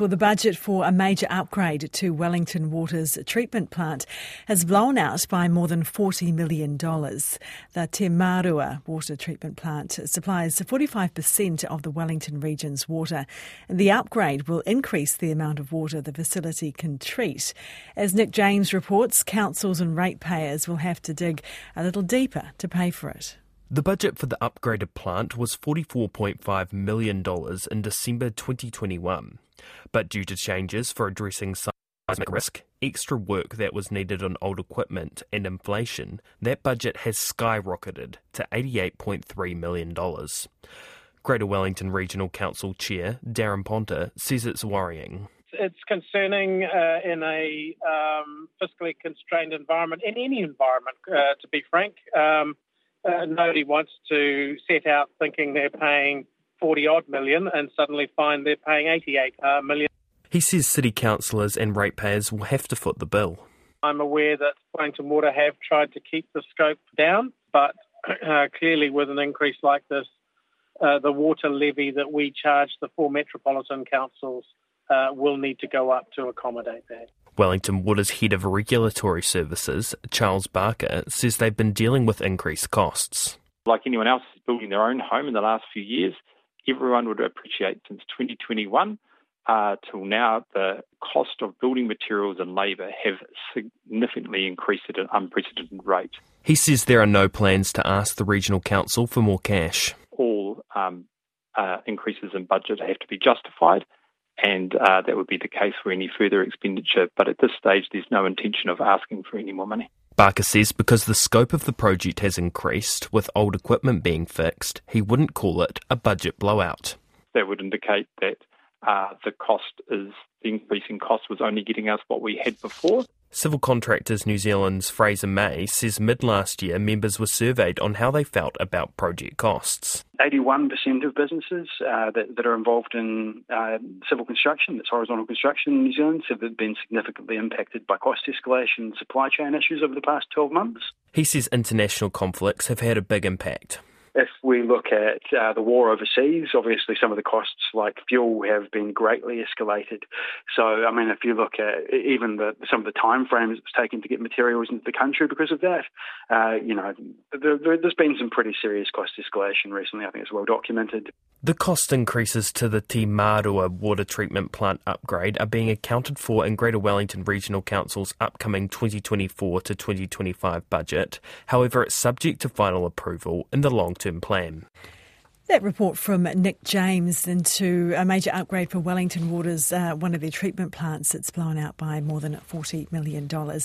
Well, the budget for a major upgrade to Wellington Water's treatment plant has blown out by more than $40 million. The Te Mārua water treatment plant supplies 45% of the Wellington region's water. The upgrade will increase the amount of water the facility can treat. As Nick James reports, councils and ratepayers will have to dig a little deeper to pay for it. The budget for the upgraded plant was $44.5 million in December 2021. But due to changes for addressing seismic risk, extra work that was needed on old equipment, and inflation, that budget has skyrocketed to $88.3 million. Greater Wellington Regional Council Chair Daran Ponter says it's worrying. It's concerning uh, in a um, fiscally constrained environment, in any environment, uh, to be frank. Um, uh, nobody wants to set out thinking they're paying 40 odd million and suddenly find they're paying 88 uh, million. He says city councillors and ratepayers will have to foot the bill. I'm aware that Wellington Water have tried to keep the scope down, but uh, clearly with an increase like this, uh, the water levy that we charge the four metropolitan councils uh, will need to go up to accommodate that. Wellington Water's head of regulatory services, Charles Barker, says they've been dealing with increased costs. Like anyone else building their own home in the last few years, everyone would appreciate since 2021 uh, till now, the cost of building materials and labour have significantly increased at an unprecedented rate. He says there are no plans to ask the Regional Council for more cash. All um, uh, increases in budget have to be justified, and uh, that would be the case for any further expenditure. But at this stage, there's no intention of asking for any more money. Barker says because the scope of the project has increased, with old equipment being fixed, he wouldn't call it a budget blowout. That would indicate that uh, the cost is the increasing cost was only getting us what we had before. Civil Contractors New Zealand's Fraser May says mid last year members were surveyed on how they felt about project costs. 81% of businesses uh, that, that, are involved in uh, civil construction, that's horizontal construction in New Zealand, have been significantly impacted by cost escalation and supply chain issues over the past 12 months. He says international conflicts have had a big impact. If we look at uh, the war overseas, obviously some of the costs like fuel have been greatly escalated. So, I mean, if you look at even the, some of the time frames it's taken to get materials into the country because of that, uh, you know, there, there's been some pretty serious cost escalation recently. I think it's well documented. The cost increases to the Te Mārua water treatment plant upgrade are being accounted for in Greater Wellington Regional Council's upcoming 2024 to 2025 budget. However, it's subject to final approval in the long term plan. That report from Nick James into a major upgrade for Wellington Waters, uh, one of their treatment plants that's blown out by more than $40 million.